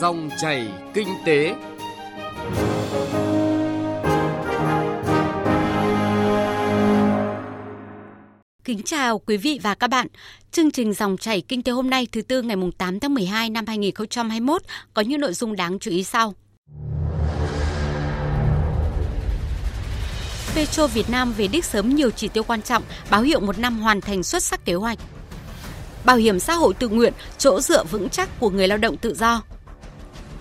Dòng chảy kinh tế. Kính chào quý vị và các bạn. Chương trình Dòng chảy kinh tế hôm nay thứ tư ngày 8 tháng 12 năm 2021 có những nội dung đáng chú ý sau. Petro Việt Nam về đích sớm nhiều chỉ tiêu quan trọng, báo hiệu một năm hoàn thành xuất sắc kế hoạch. Bảo hiểm xã hội tự nguyện, chỗ dựa vững chắc của người lao động tự do.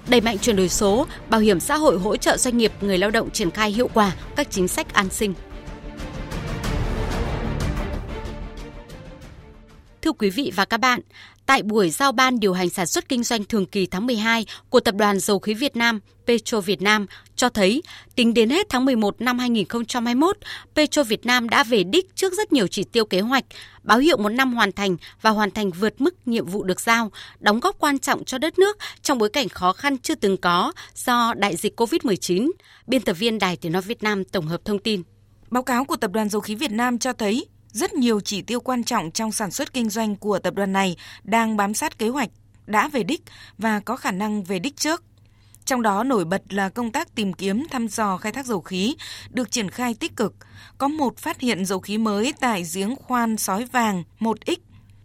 Đẩy mạnh chuyển đổi số, bảo hiểm xã hội hỗ trợ doanh nghiệp người lao động triển khai hiệu quả các chính sách an sinh. Quý vị và các bạn, tại buổi giao ban điều hành sản xuất kinh doanh thường kỳ tháng 12 của Tập đoàn Dầu khí Việt Nam Petro Việt Nam cho thấy, tính đến hết tháng 11 năm 2021, Petro Việt Nam đã về đích trước rất nhiều chỉ tiêu kế hoạch, báo hiệu một năm hoàn thành và hoàn thành vượt mức nhiệm vụ được giao, đóng góp quan trọng cho đất nước trong bối cảnh khó khăn chưa từng có do đại dịch COVID-19. Biên tập viên Đài Tiếng Nói Việt Nam tổng hợp thông tin. Báo cáo của Tập đoàn Dầu khí Việt Nam cho thấy rất nhiều chỉ tiêu quan trọng trong sản xuất kinh doanh của tập đoàn này đang bám sát kế hoạch, đã về đích và có khả năng về đích trước. Trong đó nổi bật là công tác tìm kiếm thăm dò khai thác dầu khí được triển khai tích cực. Có một phát hiện dầu khí mới tại giếng khoan sói vàng 1X,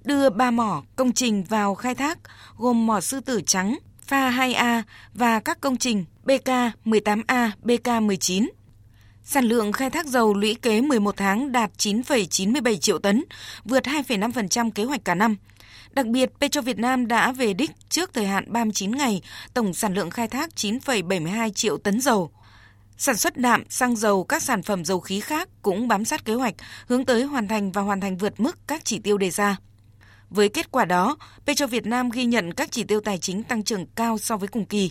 đưa ba mỏ công trình vào khai thác gồm mỏ sư tử trắng, pha 2A và các công trình BK 18A, BK 19. Sản lượng khai thác dầu lũy kế 11 tháng đạt 9,97 triệu tấn, vượt 2,5% kế hoạch cả năm. Đặc biệt, Petro Việt Nam đã về đích trước thời hạn 39 ngày, tổng sản lượng khai thác 9,72 triệu tấn dầu. Sản xuất đạm, xăng dầu, các sản phẩm dầu khí khác cũng bám sát kế hoạch, hướng tới hoàn thành và hoàn thành vượt mức các chỉ tiêu đề ra. Với kết quả đó, Petro Việt Nam ghi nhận các chỉ tiêu tài chính tăng trưởng cao so với cùng kỳ.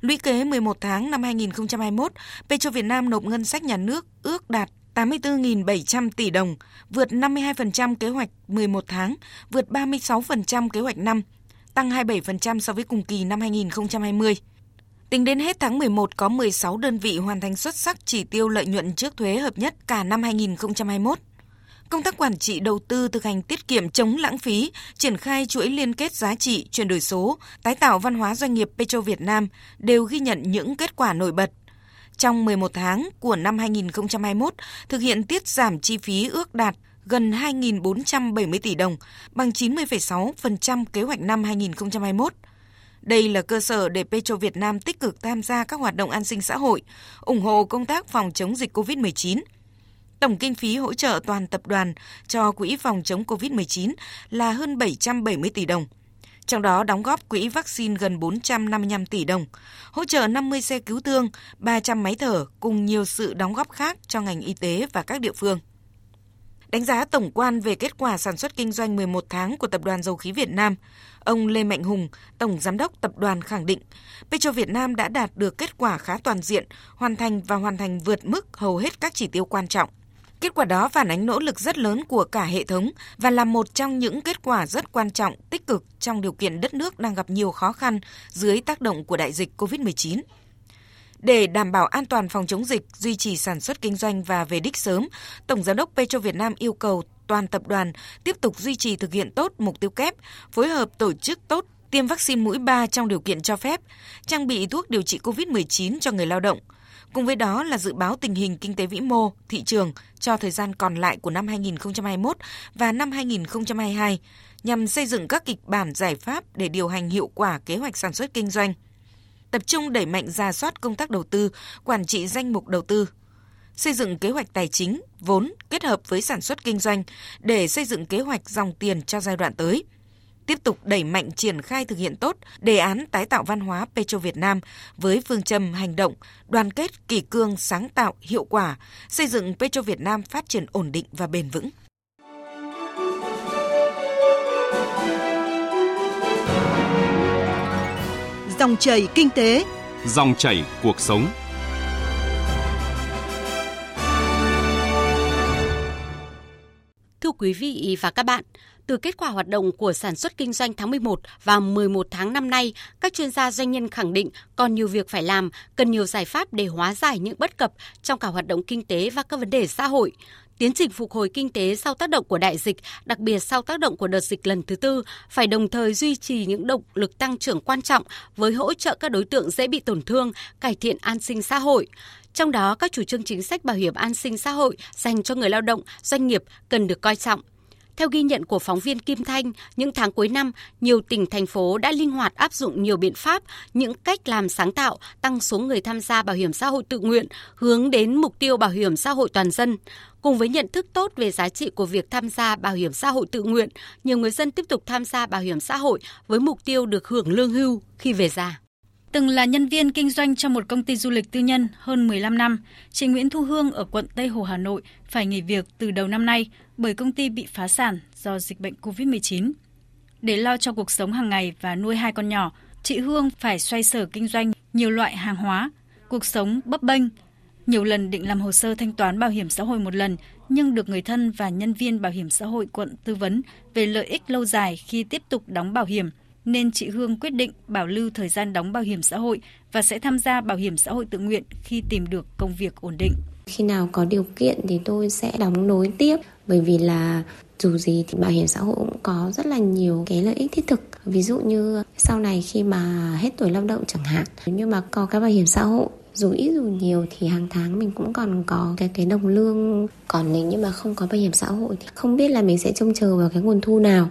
Lũy kế 11 tháng năm 2021, Petro Việt Nam nộp ngân sách nhà nước ước đạt 84.700 tỷ đồng, vượt 52% kế hoạch 11 tháng, vượt 36% kế hoạch năm, tăng 27% so với cùng kỳ năm 2020. Tính đến hết tháng 11 có 16 đơn vị hoàn thành xuất sắc chỉ tiêu lợi nhuận trước thuế hợp nhất cả năm 2021. Công tác quản trị đầu tư thực hành tiết kiệm chống lãng phí, triển khai chuỗi liên kết giá trị, chuyển đổi số, tái tạo văn hóa doanh nghiệp Petro Việt Nam đều ghi nhận những kết quả nổi bật. Trong 11 tháng của năm 2021, thực hiện tiết giảm chi phí ước đạt gần 2.470 tỷ đồng, bằng 90,6% kế hoạch năm 2021. Đây là cơ sở để Petro Việt Nam tích cực tham gia các hoạt động an sinh xã hội, ủng hộ công tác phòng chống dịch COVID-19 – Tổng kinh phí hỗ trợ toàn tập đoàn cho quỹ phòng chống COVID-19 là hơn 770 tỷ đồng. Trong đó đóng góp quỹ vaccine gần 455 tỷ đồng, hỗ trợ 50 xe cứu thương, 300 máy thở cùng nhiều sự đóng góp khác cho ngành y tế và các địa phương. Đánh giá tổng quan về kết quả sản xuất kinh doanh 11 tháng của Tập đoàn Dầu khí Việt Nam, ông Lê Mạnh Hùng, Tổng Giám đốc Tập đoàn khẳng định, Petro Việt Nam đã đạt được kết quả khá toàn diện, hoàn thành và hoàn thành vượt mức hầu hết các chỉ tiêu quan trọng. Kết quả đó phản ánh nỗ lực rất lớn của cả hệ thống và là một trong những kết quả rất quan trọng, tích cực trong điều kiện đất nước đang gặp nhiều khó khăn dưới tác động của đại dịch COVID-19. Để đảm bảo an toàn phòng chống dịch, duy trì sản xuất kinh doanh và về đích sớm, Tổng Giám đốc Petro Việt Nam yêu cầu toàn tập đoàn tiếp tục duy trì thực hiện tốt mục tiêu kép, phối hợp tổ chức tốt tiêm vaccine mũi 3 trong điều kiện cho phép, trang bị thuốc điều trị COVID-19 cho người lao động – Cùng với đó là dự báo tình hình kinh tế vĩ mô, thị trường cho thời gian còn lại của năm 2021 và năm 2022 nhằm xây dựng các kịch bản giải pháp để điều hành hiệu quả kế hoạch sản xuất kinh doanh. Tập trung đẩy mạnh ra soát công tác đầu tư, quản trị danh mục đầu tư, xây dựng kế hoạch tài chính, vốn kết hợp với sản xuất kinh doanh để xây dựng kế hoạch dòng tiền cho giai đoạn tới – tiếp tục đẩy mạnh triển khai thực hiện tốt đề án tái tạo văn hóa Petro Việt Nam với phương châm hành động, đoàn kết, kỳ cương, sáng tạo, hiệu quả, xây dựng Petro Việt Nam phát triển ổn định và bền vững. Dòng chảy kinh tế, dòng chảy cuộc sống. Quý vị và các bạn, từ kết quả hoạt động của sản xuất kinh doanh tháng 11 và 11 tháng năm nay, các chuyên gia doanh nhân khẳng định còn nhiều việc phải làm, cần nhiều giải pháp để hóa giải những bất cập trong cả hoạt động kinh tế và các vấn đề xã hội tiến trình phục hồi kinh tế sau tác động của đại dịch, đặc biệt sau tác động của đợt dịch lần thứ tư, phải đồng thời duy trì những động lực tăng trưởng quan trọng với hỗ trợ các đối tượng dễ bị tổn thương, cải thiện an sinh xã hội. Trong đó, các chủ trương chính sách bảo hiểm an sinh xã hội dành cho người lao động, doanh nghiệp cần được coi trọng. Theo ghi nhận của phóng viên Kim Thanh, những tháng cuối năm, nhiều tỉnh thành phố đã linh hoạt áp dụng nhiều biện pháp, những cách làm sáng tạo, tăng số người tham gia bảo hiểm xã hội tự nguyện, hướng đến mục tiêu bảo hiểm xã hội toàn dân. Cùng với nhận thức tốt về giá trị của việc tham gia bảo hiểm xã hội tự nguyện, nhiều người dân tiếp tục tham gia bảo hiểm xã hội với mục tiêu được hưởng lương hưu khi về già. Từng là nhân viên kinh doanh trong một công ty du lịch tư nhân hơn 15 năm, chị Nguyễn Thu Hương ở quận Tây Hồ Hà Nội phải nghỉ việc từ đầu năm nay bởi công ty bị phá sản do dịch bệnh COVID-19. Để lo cho cuộc sống hàng ngày và nuôi hai con nhỏ, chị Hương phải xoay sở kinh doanh nhiều loại hàng hóa, cuộc sống bấp bênh. Nhiều lần định làm hồ sơ thanh toán bảo hiểm xã hội một lần, nhưng được người thân và nhân viên bảo hiểm xã hội quận tư vấn về lợi ích lâu dài khi tiếp tục đóng bảo hiểm – nên chị Hương quyết định bảo lưu thời gian đóng bảo hiểm xã hội và sẽ tham gia bảo hiểm xã hội tự nguyện khi tìm được công việc ổn định. Khi nào có điều kiện thì tôi sẽ đóng nối tiếp, bởi vì là dù gì thì bảo hiểm xã hội cũng có rất là nhiều cái lợi ích thiết thực. Ví dụ như sau này khi mà hết tuổi lao động chẳng hạn nhưng mà có cái bảo hiểm xã hội, dù ít dù nhiều thì hàng tháng mình cũng còn có cái cái đồng lương. Còn nếu như mà không có bảo hiểm xã hội thì không biết là mình sẽ trông chờ vào cái nguồn thu nào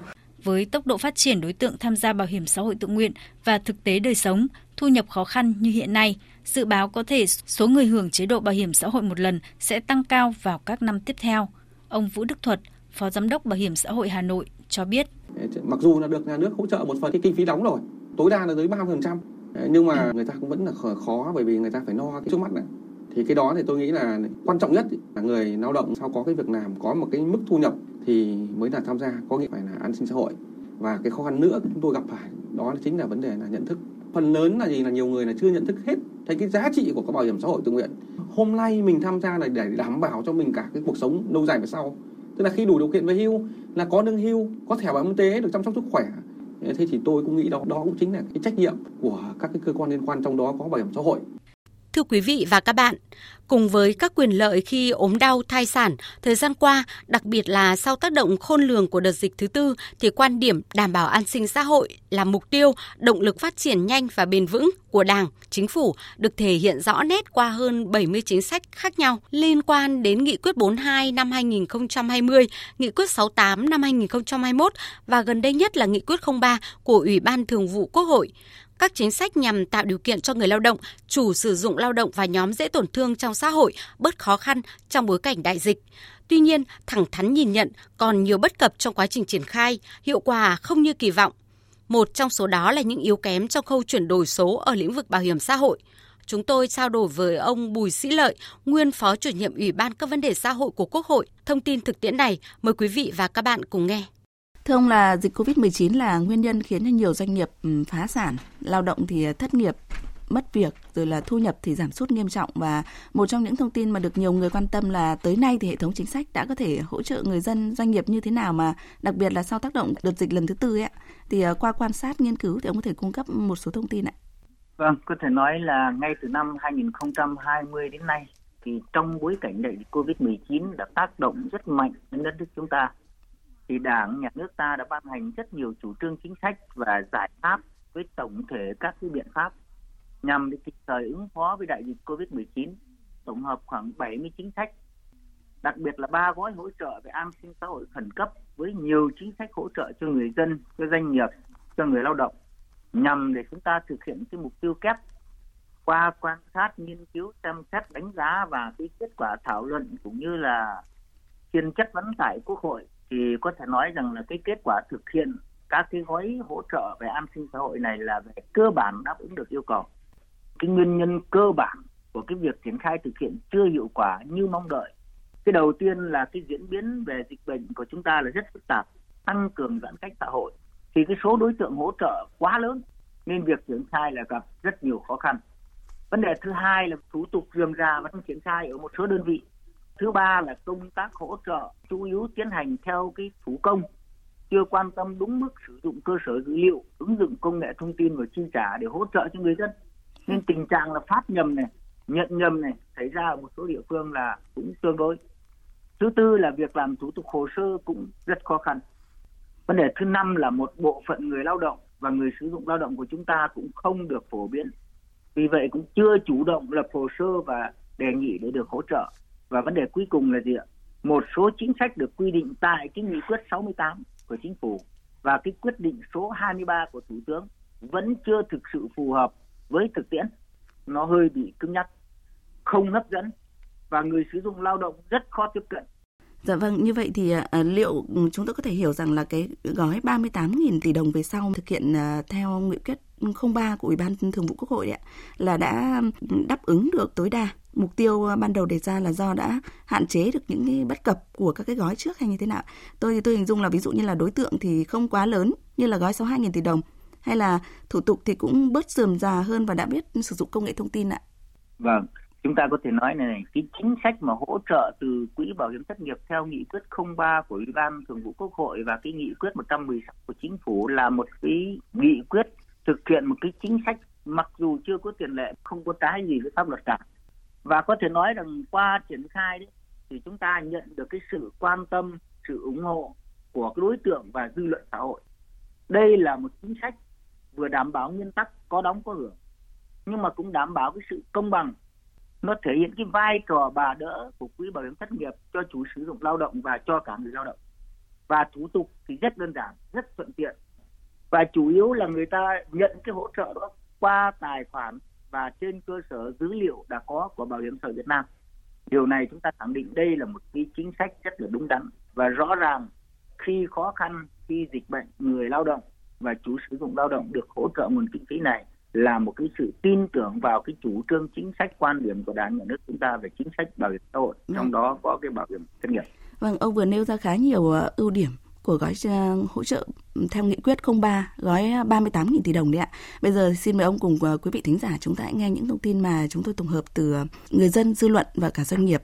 với tốc độ phát triển đối tượng tham gia bảo hiểm xã hội tự nguyện và thực tế đời sống, thu nhập khó khăn như hiện nay, dự báo có thể số người hưởng chế độ bảo hiểm xã hội một lần sẽ tăng cao vào các năm tiếp theo. Ông Vũ Đức Thuật, Phó Giám đốc Bảo hiểm xã hội Hà Nội cho biết. Mặc dù là được nhà nước hỗ trợ một phần cái kinh phí đóng rồi, tối đa là tới 30%, nhưng mà người ta cũng vẫn là khó bởi vì người ta phải no cái trước mắt này. Thì cái đó thì tôi nghĩ là quan trọng nhất là người lao động sau có cái việc làm có một cái mức thu nhập thì mới là tham gia, có nghĩa phải là an sinh xã hội. Và cái khó khăn nữa chúng tôi gặp phải, đó chính là vấn đề là nhận thức. Phần lớn là gì? Là nhiều người là chưa nhận thức hết thấy cái giá trị của cái bảo hiểm xã hội tự nguyện. Hôm nay mình tham gia là để đảm bảo cho mình cả cái cuộc sống lâu dài về sau. Tức là khi đủ điều kiện về hưu, là có lương hưu, có thẻ bảo hiểm y tế được chăm sóc sức khỏe. Thế thì tôi cũng nghĩ đó đó cũng chính là cái trách nhiệm của các cái cơ quan liên quan trong đó có bảo hiểm xã hội. Thưa quý vị và các bạn, cùng với các quyền lợi khi ốm đau thai sản, thời gian qua, đặc biệt là sau tác động khôn lường của đợt dịch thứ tư, thì quan điểm đảm bảo an sinh xã hội là mục tiêu, động lực phát triển nhanh và bền vững của Đảng, Chính phủ được thể hiện rõ nét qua hơn 70 chính sách khác nhau liên quan đến Nghị quyết 42 năm 2020, Nghị quyết 68 năm 2021 và gần đây nhất là Nghị quyết 03 của Ủy ban Thường vụ Quốc hội các chính sách nhằm tạo điều kiện cho người lao động, chủ sử dụng lao động và nhóm dễ tổn thương trong xã hội bớt khó khăn trong bối cảnh đại dịch. Tuy nhiên, thẳng thắn nhìn nhận còn nhiều bất cập trong quá trình triển khai, hiệu quả không như kỳ vọng. Một trong số đó là những yếu kém trong khâu chuyển đổi số ở lĩnh vực bảo hiểm xã hội. Chúng tôi trao đổi với ông Bùi Sĩ Lợi, nguyên phó chủ nhiệm Ủy ban các vấn đề xã hội của Quốc hội. Thông tin thực tiễn này, mời quý vị và các bạn cùng nghe. Thưa ông là dịch Covid-19 là nguyên nhân khiến cho nhiều doanh nghiệp phá sản, lao động thì thất nghiệp, mất việc rồi là thu nhập thì giảm sút nghiêm trọng. Và một trong những thông tin mà được nhiều người quan tâm là tới nay thì hệ thống chính sách đã có thể hỗ trợ người dân doanh nghiệp như thế nào mà đặc biệt là sau tác động đợt dịch lần thứ tư ấy thì ờ, qua quan sát nghiên cứu thì ông có thể cung cấp một số thông tin ạ. Vâng, có thể nói là ngay từ năm 2020 đến nay thì trong bối cảnh đại dịch Covid-19 đã tác động rất mạnh đến đất nước chúng ta thì Đảng, Nhà nước ta đã ban hành rất nhiều chủ trương chính sách và giải pháp với tổng thể các cái biện pháp nhằm để kịp thời ứng phó với đại dịch Covid-19, tổng hợp khoảng 70 chính sách, đặc biệt là ba gói hỗ trợ về an sinh xã hội khẩn cấp với nhiều chính sách hỗ trợ cho người dân, cho doanh nghiệp, cho người lao động nhằm để chúng ta thực hiện cái mục tiêu kép qua quan sát, nghiên cứu, xem xét, đánh giá và cái kết quả thảo luận cũng như là phiên chất vấn tại Quốc hội thì có thể nói rằng là cái kết quả thực hiện các cái gói hỗ trợ về an sinh xã hội này là về cơ bản đáp ứng được yêu cầu. Cái nguyên nhân cơ bản của cái việc triển khai thực hiện chưa hiệu quả như mong đợi. Cái đầu tiên là cái diễn biến về dịch bệnh của chúng ta là rất phức tạp, tăng cường giãn cách xã hội. Thì cái số đối tượng hỗ trợ quá lớn nên việc triển khai là gặp rất nhiều khó khăn. Vấn đề thứ hai là thủ tục dườm ra và triển khai ở một số đơn vị thứ ba là công tác hỗ trợ chủ yếu tiến hành theo cái thủ công, chưa quan tâm đúng mức sử dụng cơ sở dữ liệu, ứng dụng công nghệ thông tin và chi trả để hỗ trợ cho người dân nên tình trạng là phát nhầm này, nhận nhầm này xảy ra ở một số địa phương là cũng tương đối Thứ tư là việc làm thủ tục hồ sơ cũng rất khó khăn. Vấn đề thứ năm là một bộ phận người lao động và người sử dụng lao động của chúng ta cũng không được phổ biến. Vì vậy cũng chưa chủ động lập hồ sơ và đề nghị để được hỗ trợ. Và vấn đề cuối cùng là gì ạ? Một số chính sách được quy định tại cái nghị quyết 68 của chính phủ và cái quyết định số 23 của Thủ tướng vẫn chưa thực sự phù hợp với thực tiễn. Nó hơi bị cứng nhắc, không hấp dẫn và người sử dụng lao động rất khó tiếp cận. Dạ vâng, như vậy thì uh, liệu ừ, chúng tôi có thể hiểu rằng là cái gói 38.000 tỷ đồng về sau thực hiện uh, theo nghị quyết 03 của Ủy ban Thường vụ Quốc hội ạ là đã ừ, đáp ứng được tối đa mục tiêu ban đầu đề ra là do đã hạn chế được những cái bất cập của các cái gói trước hay như thế nào? Tôi thì tôi hình dung là ví dụ như là đối tượng thì không quá lớn như là gói 62.000 tỷ đồng hay là thủ tục thì cũng bớt sườm già hơn và đã biết sử dụng công nghệ thông tin ạ? Vâng, chúng ta có thể nói này, này cái chính sách mà hỗ trợ từ quỹ bảo hiểm thất nghiệp theo nghị quyết 03 của Ủy ban Thường vụ Quốc hội và cái nghị quyết 116 của chính phủ là một cái nghị quyết thực hiện một cái chính sách mặc dù chưa có tiền lệ không có trái gì với pháp luật cả. Và có thể nói rằng qua triển khai đấy thì chúng ta nhận được cái sự quan tâm sự ủng hộ của cái đối tượng và dư luận xã hội. Đây là một chính sách vừa đảm bảo nguyên tắc có đóng có hưởng nhưng mà cũng đảm bảo cái sự công bằng nó thể hiện cái vai trò bà đỡ của quỹ bảo hiểm thất nghiệp cho chủ sử dụng lao động và cho cả người lao động. Và thủ tục thì rất đơn giản, rất thuận tiện. Và chủ yếu là người ta nhận cái hỗ trợ đó qua tài khoản và trên cơ sở dữ liệu đã có của bảo hiểm xã hội Việt Nam. Điều này chúng ta khẳng định đây là một cái chính sách rất là đúng đắn và rõ ràng khi khó khăn, khi dịch bệnh, người lao động và chủ sử dụng lao động được hỗ trợ nguồn kinh phí này là một cái sự tin tưởng vào cái chủ trương chính sách quan điểm của đảng nhà nước chúng ta về chính sách bảo hiểm xã hội trong vâng. đó có cái bảo hiểm thất nghiệp. Vâng, ông vừa nêu ra khá nhiều ờ, ưu điểm của gói ờ, hỗ trợ theo nghị quyết 03 gói 38.000 tỷ đồng đấy ạ. Bây giờ xin mời ông cùng ờ, quý vị thính giả chúng ta hãy nghe những thông tin mà chúng tôi tổng hợp từ người dân, dư luận và cả doanh nghiệp.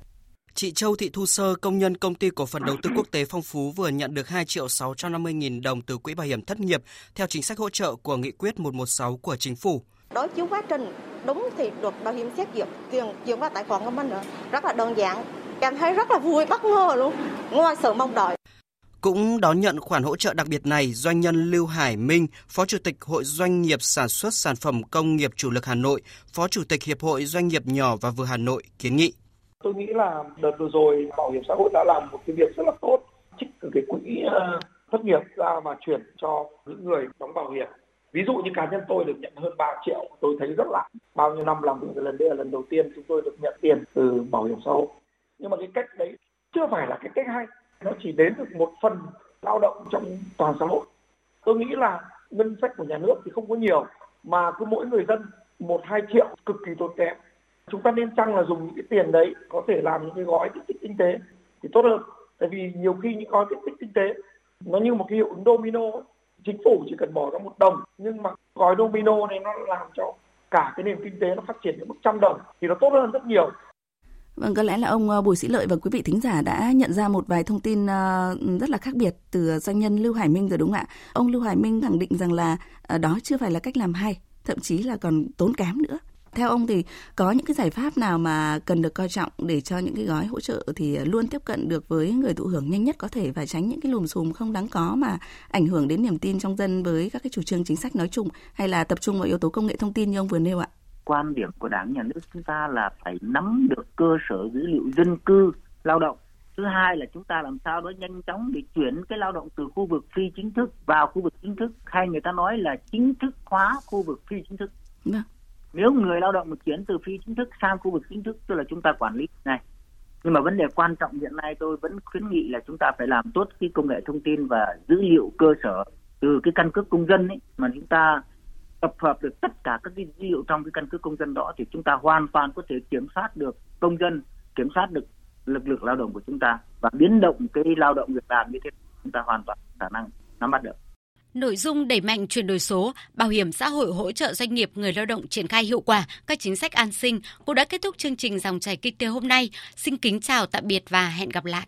Chị Châu Thị Thu Sơ, công nhân công ty cổ phần đầu tư quốc tế Phong Phú vừa nhận được 2 triệu 650 nghìn đồng từ quỹ bảo hiểm thất nghiệp theo chính sách hỗ trợ của nghị quyết 116 của chính phủ. Đối chiếu quá trình đúng thì luật bảo hiểm xét duyệt tiền chuyển qua tài khoản của mình nữa rất là đơn giản. Cảm thấy rất là vui bất ngờ luôn, ngoài sự mong đợi. Cũng đón nhận khoản hỗ trợ đặc biệt này, doanh nhân Lưu Hải Minh, Phó Chủ tịch Hội Doanh nghiệp Sản xuất Sản phẩm Công nghiệp Chủ lực Hà Nội, Phó Chủ tịch Hiệp hội Doanh nghiệp nhỏ và vừa Hà Nội kiến nghị. Tôi nghĩ là đợt vừa rồi Bảo hiểm xã hội đã làm một cái việc rất là tốt, trích từ cái quỹ ờ, thất nghiệp ra mà chuyển cho những người đóng bảo hiểm. Ví dụ như cá nhân tôi được nhận hơn 3 triệu, tôi thấy rất là bao nhiêu năm làm việc lần đây là lần đầu tiên chúng tôi được nhận tiền từ bảo hiểm xã hội. Nhưng mà cái cách đấy chưa phải là cái cách hay nó chỉ đến được một phần lao động trong toàn xã hội tôi nghĩ là ngân sách của nhà nước thì không có nhiều mà cứ mỗi người dân một hai triệu cực kỳ tốn kém chúng ta nên chăng là dùng những cái tiền đấy có thể làm những cái gói kích thích kinh tế thì tốt hơn tại vì nhiều khi những gói kích thích kinh tế nó như một cái hiệu ứng domino chính phủ chỉ cần bỏ ra một đồng nhưng mà gói domino này nó làm cho cả cái nền kinh tế nó phát triển đến mức trăm đồng thì nó tốt hơn rất nhiều Vâng, có lẽ là ông ờ, Bùi Sĩ Lợi và quý vị thính giả đã nhận ra một vài thông tin ờ, rất là khác biệt từ doanh nhân Lưu Hải Minh rồi đúng không ạ? Ông Lưu Hải Minh khẳng định rằng là ờ, đó chưa phải là cách làm hay, thậm chí là còn tốn kém nữa. Theo ông thì có những cái giải pháp nào mà cần được coi trọng để cho những cái gói hỗ trợ thì luôn tiếp cận được với người thụ hưởng nhanh nhất có thể và tránh những cái lùm xùm không đáng có mà ảnh hưởng đến niềm tin trong dân với các cái chủ trương chính sách nói chung hay là tập trung vào yếu tố công nghệ thông tin như ông vừa nêu ạ? quan điểm của đảng nhà nước chúng ta là phải nắm được cơ sở dữ liệu dân cư lao động thứ hai là chúng ta làm sao đó nhanh chóng để chuyển cái lao động từ khu vực phi chính thức vào khu vực chính thức hay người ta nói là chính thức hóa khu vực phi chính thức Vâng nếu người lao động mà chuyển từ phi chính thức sang khu vực chính thức, tức là chúng ta quản lý này. Nhưng mà vấn đề quan trọng hiện nay tôi vẫn khuyến nghị là chúng ta phải làm tốt cái công nghệ thông tin và dữ liệu cơ sở từ cái căn cước công dân ấy, mà chúng ta tập hợp được tất cả các dữ liệu trong cái căn cước công dân đó thì chúng ta hoàn toàn có thể kiểm soát được công dân, kiểm soát được lực lượng lao động của chúng ta và biến động cái lao động việc làm như thế, chúng ta hoàn toàn khả năng nắm bắt được. Nội dung đẩy mạnh chuyển đổi số, bảo hiểm xã hội hỗ trợ doanh nghiệp người lao động triển khai hiệu quả các chính sách an sinh cũng đã kết thúc chương trình dòng chảy kinh tế hôm nay. Xin kính chào tạm biệt và hẹn gặp lại.